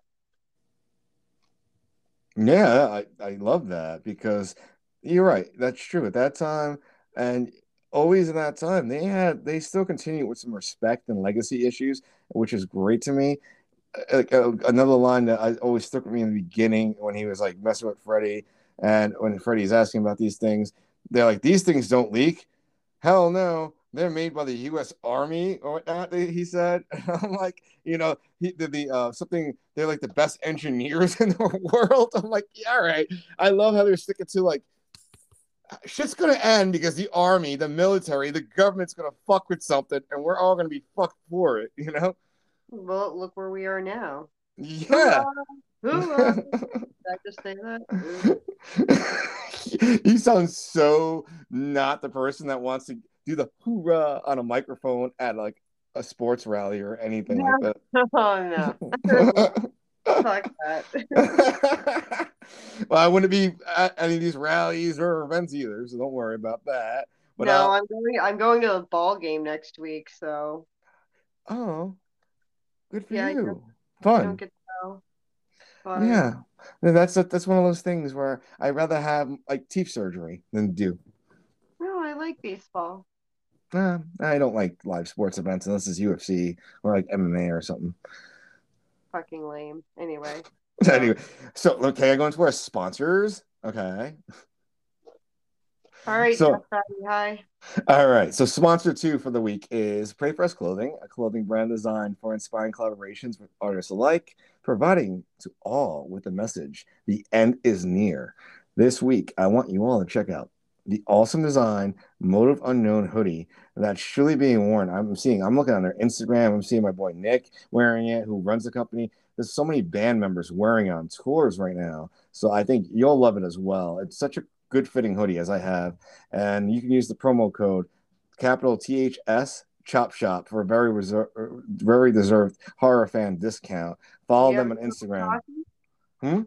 B: Yeah, I, I love that because you're right. That's true. At that time, and always in that time, they had they still continue with some respect and legacy issues, which is great to me. Like uh, another line that I always stuck with me in the beginning when he was like messing with Freddy, and when Freddy's asking about these things, they're like, "These things don't leak." Hell no, they're made by the U.S. Army or whatnot. He said, "I'm like, you know, he did the uh, something. They're like the best engineers in the world." I'm like, yeah, all right. I love how they're sticking to like shit's gonna end because the army, the military, the government's gonna fuck with something, and we're all gonna be fucked for it. You know?
C: Well, look where we are now.
B: Yeah.
C: Hoorah! Did I just say that?
B: you sound so not the person that wants to do the hoorah on a microphone at like a sports rally or anything like that.
C: Oh no. Fuck that.
B: Well, I wouldn't be at any of these rallies or events either, so don't worry about that. But
C: no,
B: uh,
C: I'm going. I'm going to a ball game next week, so
B: oh, good for
C: Yeah, I
B: you.
C: I
B: Fun.
C: don't get to go. But
B: Yeah, that's that's one of those things where I'd rather have like teeth surgery than do.
C: no, I like baseball.
B: Nah, I don't like live sports events unless it's UFC or like MMA or something.
C: Fucking lame. Anyway,
B: anyway, so okay, I go into our sponsors. Okay.
C: all right.
B: So-
C: hi.
B: All right. So sponsor two for the week is Pray for Us Clothing, a clothing brand designed for inspiring collaborations with artists alike, providing to all with the message, the end is near. This week, I want you all to check out the awesome design, motive unknown hoodie that's truly being worn. I'm seeing, I'm looking on their Instagram, I'm seeing my boy Nick wearing it, who runs the company. There's so many band members wearing on tours right now. So I think you'll love it as well. It's such a good fitting hoodie as I have and you can use the promo code capital THS Chop Shop for a very reserve, very deserved horror fan discount. Follow them on Instagram. Hmm?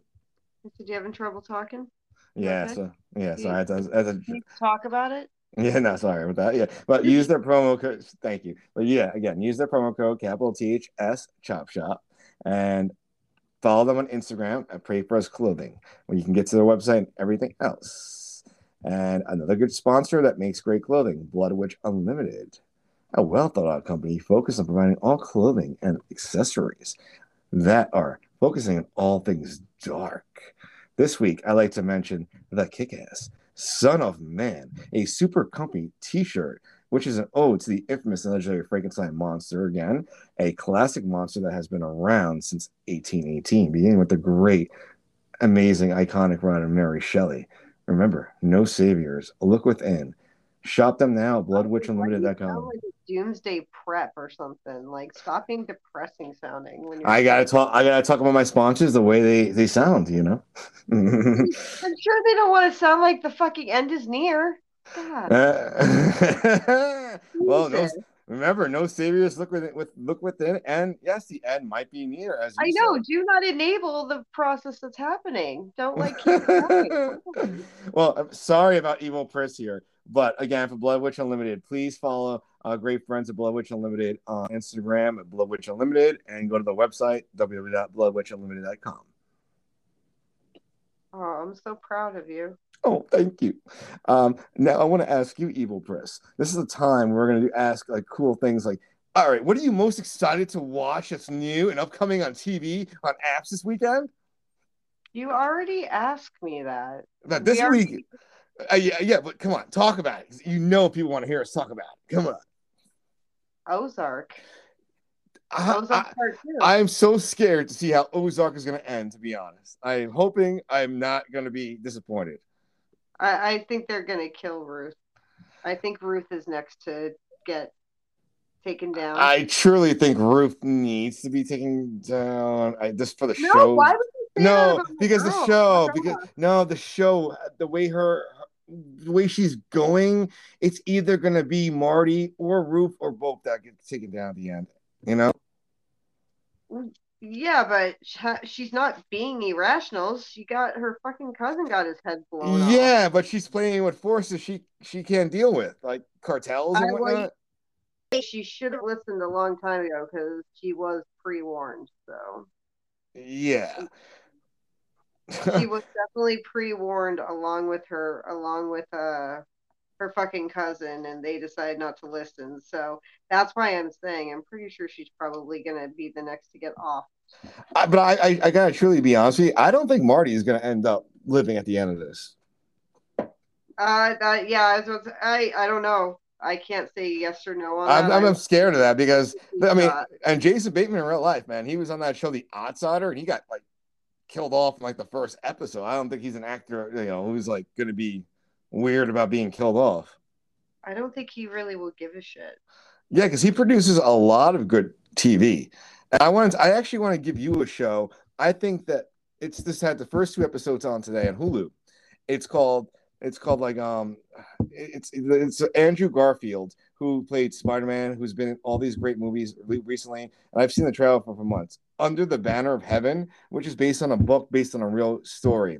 C: Did you having trouble talking?
B: Yeah,
C: Okay.
B: so yeah, so I had to, I had to-
C: talk about it?
B: yeah, no, sorry about that. Yeah, but use their promo code. Thank you. But yeah, again, use their promo code capital THS Chop Shop and follow them on Instagram at Pray for Us Clothing, where you can get to their website and everything else. And another good sponsor that makes great clothing, Blood Witch Unlimited, a well thought out company focused on providing all clothing and accessories that are focusing on all things dark. This week, I like to mention the kick ass Son of Man, a super company t shirt, which is an ode to the infamous and legendary Frankenstein monster. Again, a classic monster that has been around since 1818, beginning with the great, amazing, iconic run of Mary Shelley. Remember, no saviors. Look within. Shop them now, bloodwitchunlimited.com.
C: doomsday prep or something? Like, stop being depressing sounding when.
B: I gotta talk. I gotta talk about my sponsors the way they they sound. You know.
C: I'm sure they don't want to sound like the fucking end is near. God.
B: Uh, well, no, remember, no saviors look within, with look within, and yes, the end might be near. As
C: I know.
B: said.
C: Do not enable the process that's happening. Don't like keep
B: well, I'm sorry about Evil Pris here, but again, for Blood Witch Unlimited, please follow our great friends at Blood Witch Unlimited on Instagram at Blood Witch Unlimited, and go to the website www.bloodwitchunlimited.com.
C: Oh, I'm so proud of you.
B: Oh, thank you. Um, now I want to ask you, Evil Pris. This is a time we're going to ask like cool things like, all right, what are you most excited to watch that's new and upcoming on TV on apps this weekend?
C: You already asked me that.
B: That this
C: We are-
B: week, uh, yeah, yeah, but come on, talk about it. You know, people want to hear us talk about it. Come on.
C: Ozark.
B: I,
C: Ozark
B: I. I am so scared to see how Ozark is going to end. To be honest, I am hoping I'm not going to be disappointed.
C: I, I think they're gonna kill Ruth. I think Ruth is next to get taken down.
B: I truly think Ruth needs to be taken down. I, just for the
C: no,
B: show.
C: why would you
B: no because the
C: girl?
B: show because no the show the way her the way she's going it's either gonna be marty or ruth or both that get taken down at the end you know
C: Yeah, but sh- she's not being irrational. She got her fucking cousin got his head blown off.
B: yeah but she's playing with forces she she can't deal with like cartels and
C: I like-
B: whatnot
C: She should have listened a long time ago because she was pre warned. So
B: yeah
C: she was definitely pre warned along with her, along with uh her fucking cousin, and they decided not to listen. So that's why I'm saying I'm pretty sure she's probably gonna be the next to get off.
B: I, but I, I i gotta truly be honest with you i don't think marty is gonna end up living at the end of this
C: Uh, that, yeah, I, was, I I don't know. I can't say yes or no on
B: I'm,
C: that.
B: I'm scared of that because I mean, and Jason Bateman in real life, man, he was on that show, The Outsider, and he got like killed off in like the first episode. I don't think he's an actor, you know, who's like going to be weird about being killed off.
C: I don't think he really will give a shit.
B: Yeah, because he produces a lot of good TV. And I want, I actually want to give you a show. I think that it's this had the first two episodes on today on Hulu. It's called, it's called like um, it's it's Andrew Garfield who played Spider Man, who's been in all these great movies recently, and I've seen the trailer for for months. Under the Banner of Heaven, which is based on a book based on a real story.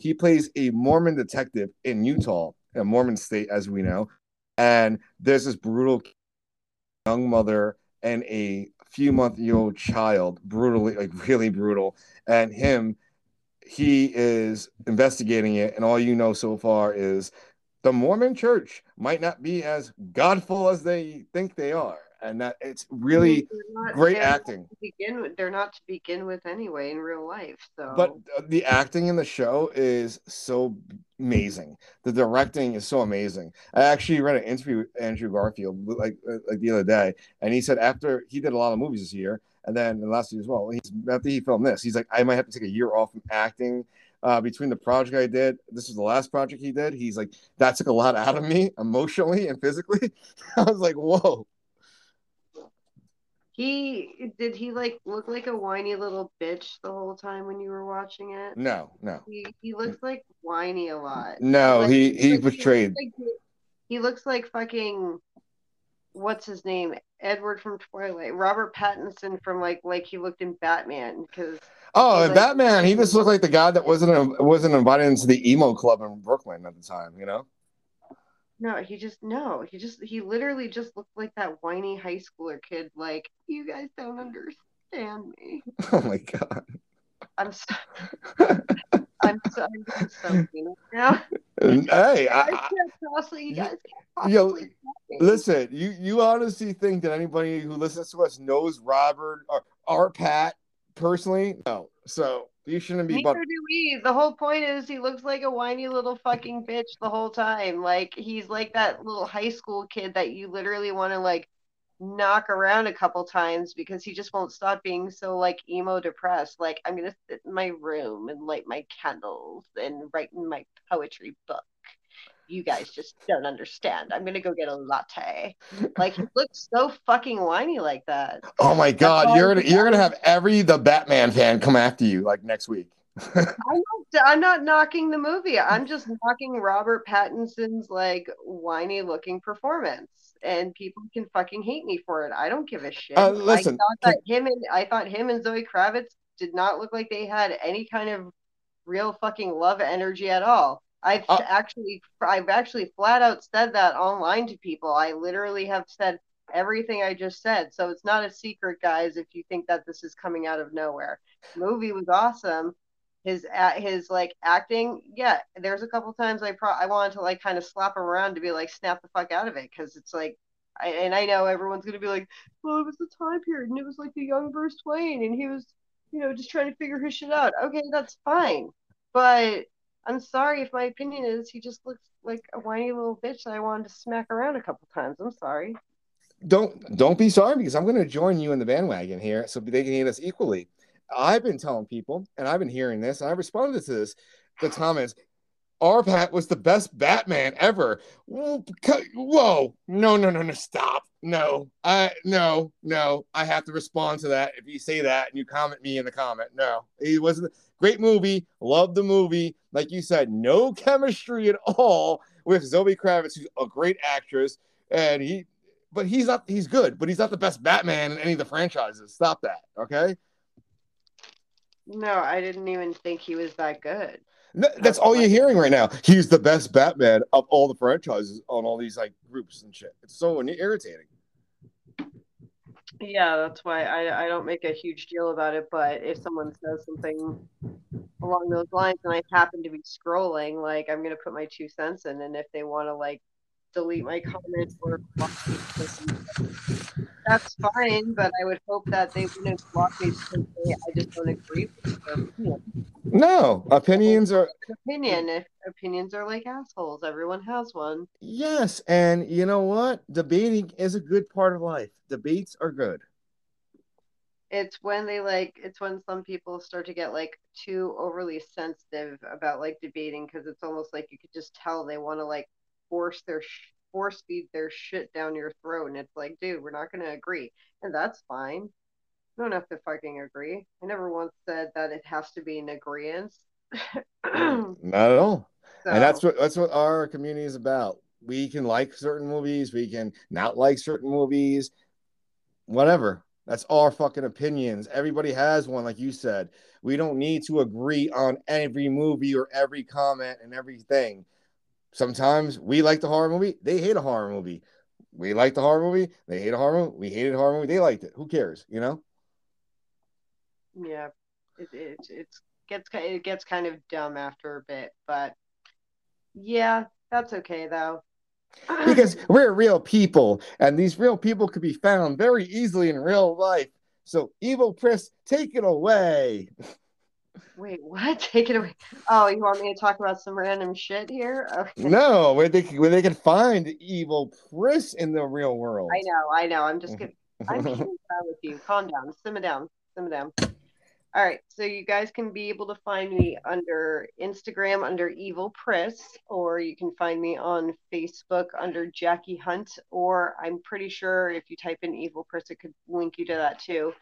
B: He plays a Mormon detective in Utah, a Mormon state, as we know, and there's this brutal young mother and a few month old child, brutally, like really brutal. And him, he is investigating it, and all you know so far is the Mormon church might not be as godful as they think they are. And that it's really great acting.
C: begin with. They're not to begin with anyway in real life. So,
B: But uh, the acting in the show is so amazing. The directing is so amazing. I actually read an interview with Andrew Garfield like uh, like the other day, and he said after he did a lot of movies this year, and then the last year as well. He's after he filmed this, he's like, I might have to take a year off from acting. Uh, between the project I did, this is the last project he did. He's like, that took a lot out of me emotionally and physically. I was like, whoa.
C: He did he like look like a whiny little bitch the whole time when you were watching it?
B: No, no,
C: He he looks like whiny a lot.
B: no.
C: Like,
B: He he
C: like,
B: portrayed.
C: looks like- he looks like fucking what's his name? Edward from Twilight. Robert Pattinson from like like he looked in Batman because
B: Oh,
C: He like-
B: Batman, he just looked like the guy that wasn't wasn't invited into the emo club in Brooklyn at the time, you know?
C: No, he just no, he just he literally just looked like that whiny high schooler kid. Like you guys don't understand me.
B: Oh my god.
C: I'm so I'm so I'm so now.
B: Hey,
C: I
B: I, I,
C: can't possibly you guys can't
B: Yo,
C: possibly stop me.
B: listen, you you honestly think that anybody who listens to us knows Robert or or Pat personally? No. So you shouldn't be
C: Neither
B: but
C: do we. The whole point is he looks like a whiny little fucking bitch the whole time. Like he's like that little high school kid that you literally want to like knock around a couple times because he just won't stop being so like emo depressed. Like I'm gonna sit in my room and light my candles and write in my poetry book. You guys just don't understand. I'm gonna go get a latte. Like he looks so fucking whiny like that.
B: oh my god, you're gonna you're gonna have every the Batman fan come after you like next week.
C: I'm not, I'm not knocking the movie. I'm just knocking Robert Pattinson's like whiny looking performance, and people can fucking hate me for it. I don't give a shit.
B: Uh, listen,
C: I thought that him and I thought him and Zoe Kravitz did not look like they had any kind of real fucking love energy at all. I've
B: Uh,
C: actually I've actually flat out said that online to people. I literally have said everything I just said. So it's not a secret, guys, if you think that this is coming out of nowhere. movie was awesome. His his like acting, yeah. There's a couple times I pro I wanted to like kind of slap him around to be like snap the fuck out of it because it's like, I, and I know everyone's gonna be like, well, it was the time period and it was like the young Bruce Wayne and he was, you know, just trying to figure his shit out. Okay, that's fine, but I'm sorry if my opinion is he just looks like a whiny little bitch that I wanted to smack around a couple times. I'm sorry.
B: don't don't be sorry because I'm going to join you in the bandwagon here so they can hate us equally. I've been telling people, and I've been hearing this, and I responded to this. The comments, our Pat was the best Batman ever. Whoa, no, no, no, no, stop, no, I, no, no, I have to respond to that. If you say that and you comment me in the comment, no, he wasn't. Great movie, Love the movie. Like you said, no chemistry at all with Zoe Kravitz, who's a great actress, and he but he's not he's good, but he's not the best Batman in any of the franchises. Stop that, okay?
C: No, I didn't even think he was that good.
B: No, that's all you're hearing right now. He's the best Batman of all the franchises on all these like groups and shit. It's so irritating.
C: Yeah, that's why I, I don't make a huge deal about it. But if someone says something along those lines and I happen to be scrolling, like I'm gonna put my two cents in, and if they want to like delete my comments or block me. That's fine, but I would hope that they wouldn't block me because they, I just don't agree with their opinion.
B: No, opinions are
C: opinion. If opinions are like assholes, everyone has one.
B: yes, and you know what? Debating is a good part of life. Debates are good.
C: It's when they like. It's when some people start to get like too overly sensitive about like debating because it's almost like you could just tell they want to like force their sh- force feed their shit down your throat, and it's like, dude, we're not gonna agree, and that's fine. You don't have to fucking agree. I never once said that it has to be an agreement.
B: Not at all. And that's what that's what our community is about. We can like certain movies, we can not like certain movies, whatever. That's our fucking opinions. Everybody has one, like you said. We don't need to agree on every movie or every comment and everything. Sometimes we like the horror movie, they hate a horror movie. We like the horror movie, they hate a horror movie, we hated a horror movie, they liked it. Who cares, you know?
C: yeah, it it it's gets it gets kind of dumb after a bit, but yeah, that's okay though.
B: because we're real people and these real people could be found very easily in real life so Evil Pris take it away
C: Wait, what? Take it away. Oh, you want me to talk about some random shit here? Okay.
B: no where they where they can find Evil Pris in the real world
C: I know, I know. I'm just kidding. I'm kidding with you. Calm down. Simmer down. Simmer down. All right. So you guys can be able to find me under Instagram under Evil Pris, or you can find me on Facebook under Jackie Hunt, or I'm pretty sure if you type in Evil Pris, it could link you to that too.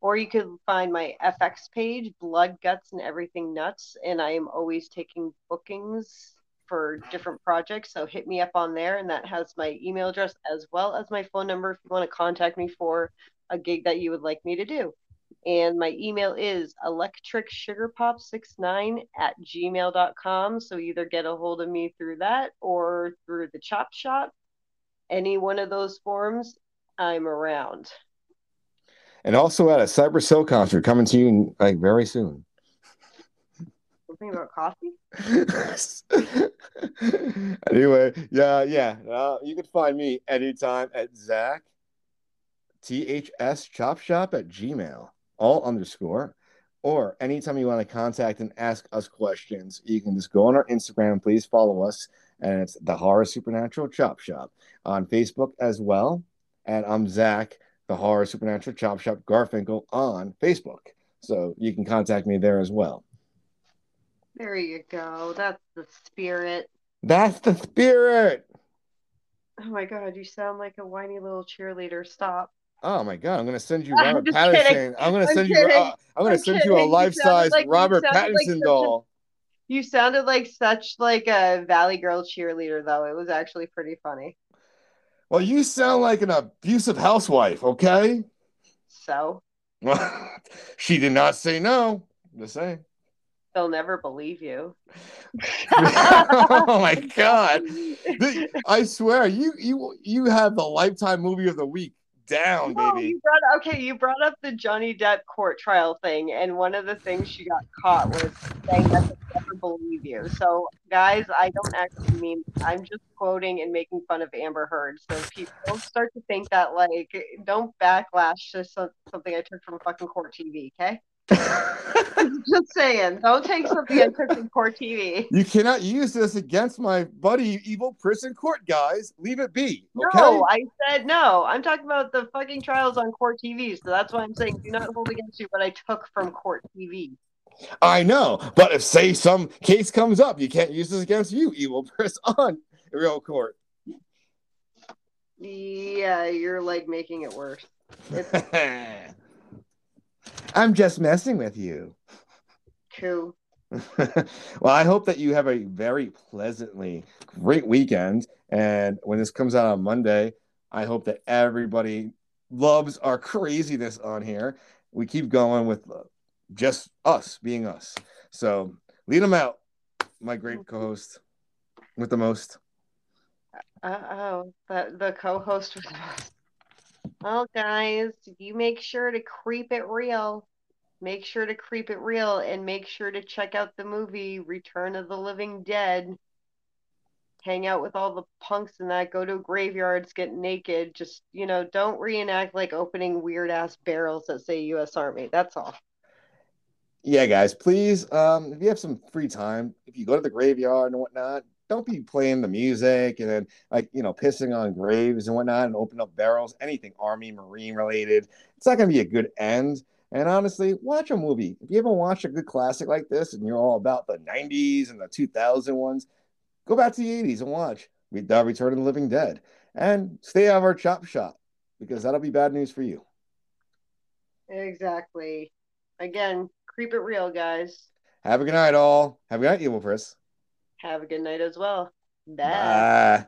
C: Or you could find my FX page, Blood, Guts, and Everything Nuts, and I am always taking bookings for different projects. So hit me up on there, and that has my email address as well as my phone number if you want to contact me for a gig that you would like me to do. And my email is electricsugarpop69 at gmail.com. So either get a hold of me through that or through the Chop Shop. Any one of those forms, I'm around.
B: And also at a cyber cell concert coming to you like very soon.
C: Something about coffee?
B: anyway yeah yeah. Uh, you can find me anytime at zach ths chop shop at gmail all underscore. Or anytime you want to contact and ask us questions you can just go on our instagram please follow us and it's the horror supernatural chop shop on facebook as well. And i'm zach the horror supernatural chop shop garfinkel on facebook so you can contact me there as well
C: There you go. That's the spirit.
B: that's the spirit
C: Oh my God, you sound like a whiny little cheerleader. Stop.
B: Oh my god! I'm gonna send you
C: I'm
B: Robert Pattinson.
C: kidding.
B: I'm gonna
C: I'm
B: send you. Uh, I'm gonna
C: I'm
B: send
C: kidding.
B: you a life-size
C: sounded like-
B: Robert
C: sounded like
B: Pattinson
C: a-
B: doll.
C: You sounded like such like a Valley Girl cheerleader, though. It was actually pretty funny.
B: Well, you sound like an abusive housewife. Okay.
C: So
B: she did not say no. I'm just saying.
C: they'll never believe you.
B: oh my god! I swear, you you you have the lifetime movie of the week down,
C: No,
B: baby.
C: you brought okay. You brought up the Johnny Depp court trial thing, and one of the things she got caught was saying that they never believe you. So, guys, I don't actually mean. I'm just quoting and making fun of Amber Heard. So people don't start to think that like don't backlash to some, something I took from fucking court TV. Okay, just saying. Don't take something I took from court TV.
B: you cannot use this against my buddy, evil prison court guys. Leave it be. Okay.
C: No, I said no. I'm talking about the fucking trials on court TV. So that's why I'm saying do not hold against you what I took from court TV.
B: I know, but if say some case comes up, you can't use this against you, evil press on real court.
C: Yeah, you're like making it worse.
B: I'm just messing with you.
C: cool.
B: well, I hope that you have a very pleasantly great weekend. And when this comes out on Monday, I hope that everybody loves our craziness on here. We keep going with uh, just us being us. So lead them out, my great co host with the most.
C: Uh oh, the the co-host was. Well, guys, you make sure to creep it real. Make sure to creep it real, and make sure to check out the movie Return of the Living Dead. hang out with all the punks and that, go to graveyards, get naked. Just, you know, don't reenact like opening weird ass barrels that say US Army. That's all.
B: Yeah, guys, please, um, if you have some free time, if you go to the graveyard and whatnot, don't be playing the music and then like you know pissing on graves and whatnot and open up barrels anything army marine related it's not going to be a good end. And honestly watch a movie. If you ever watch a good classic like this and you're all about the 90s and the 2000 ones go back to the 80s and watch uh, return of the living dead and stay out of our chop shop because that'll be bad news for you.
C: Exactly. Again, creep it real, guys.
B: have a good night all. Have a good night Evil Pris
C: Have a good night as well. Bye.
B: bye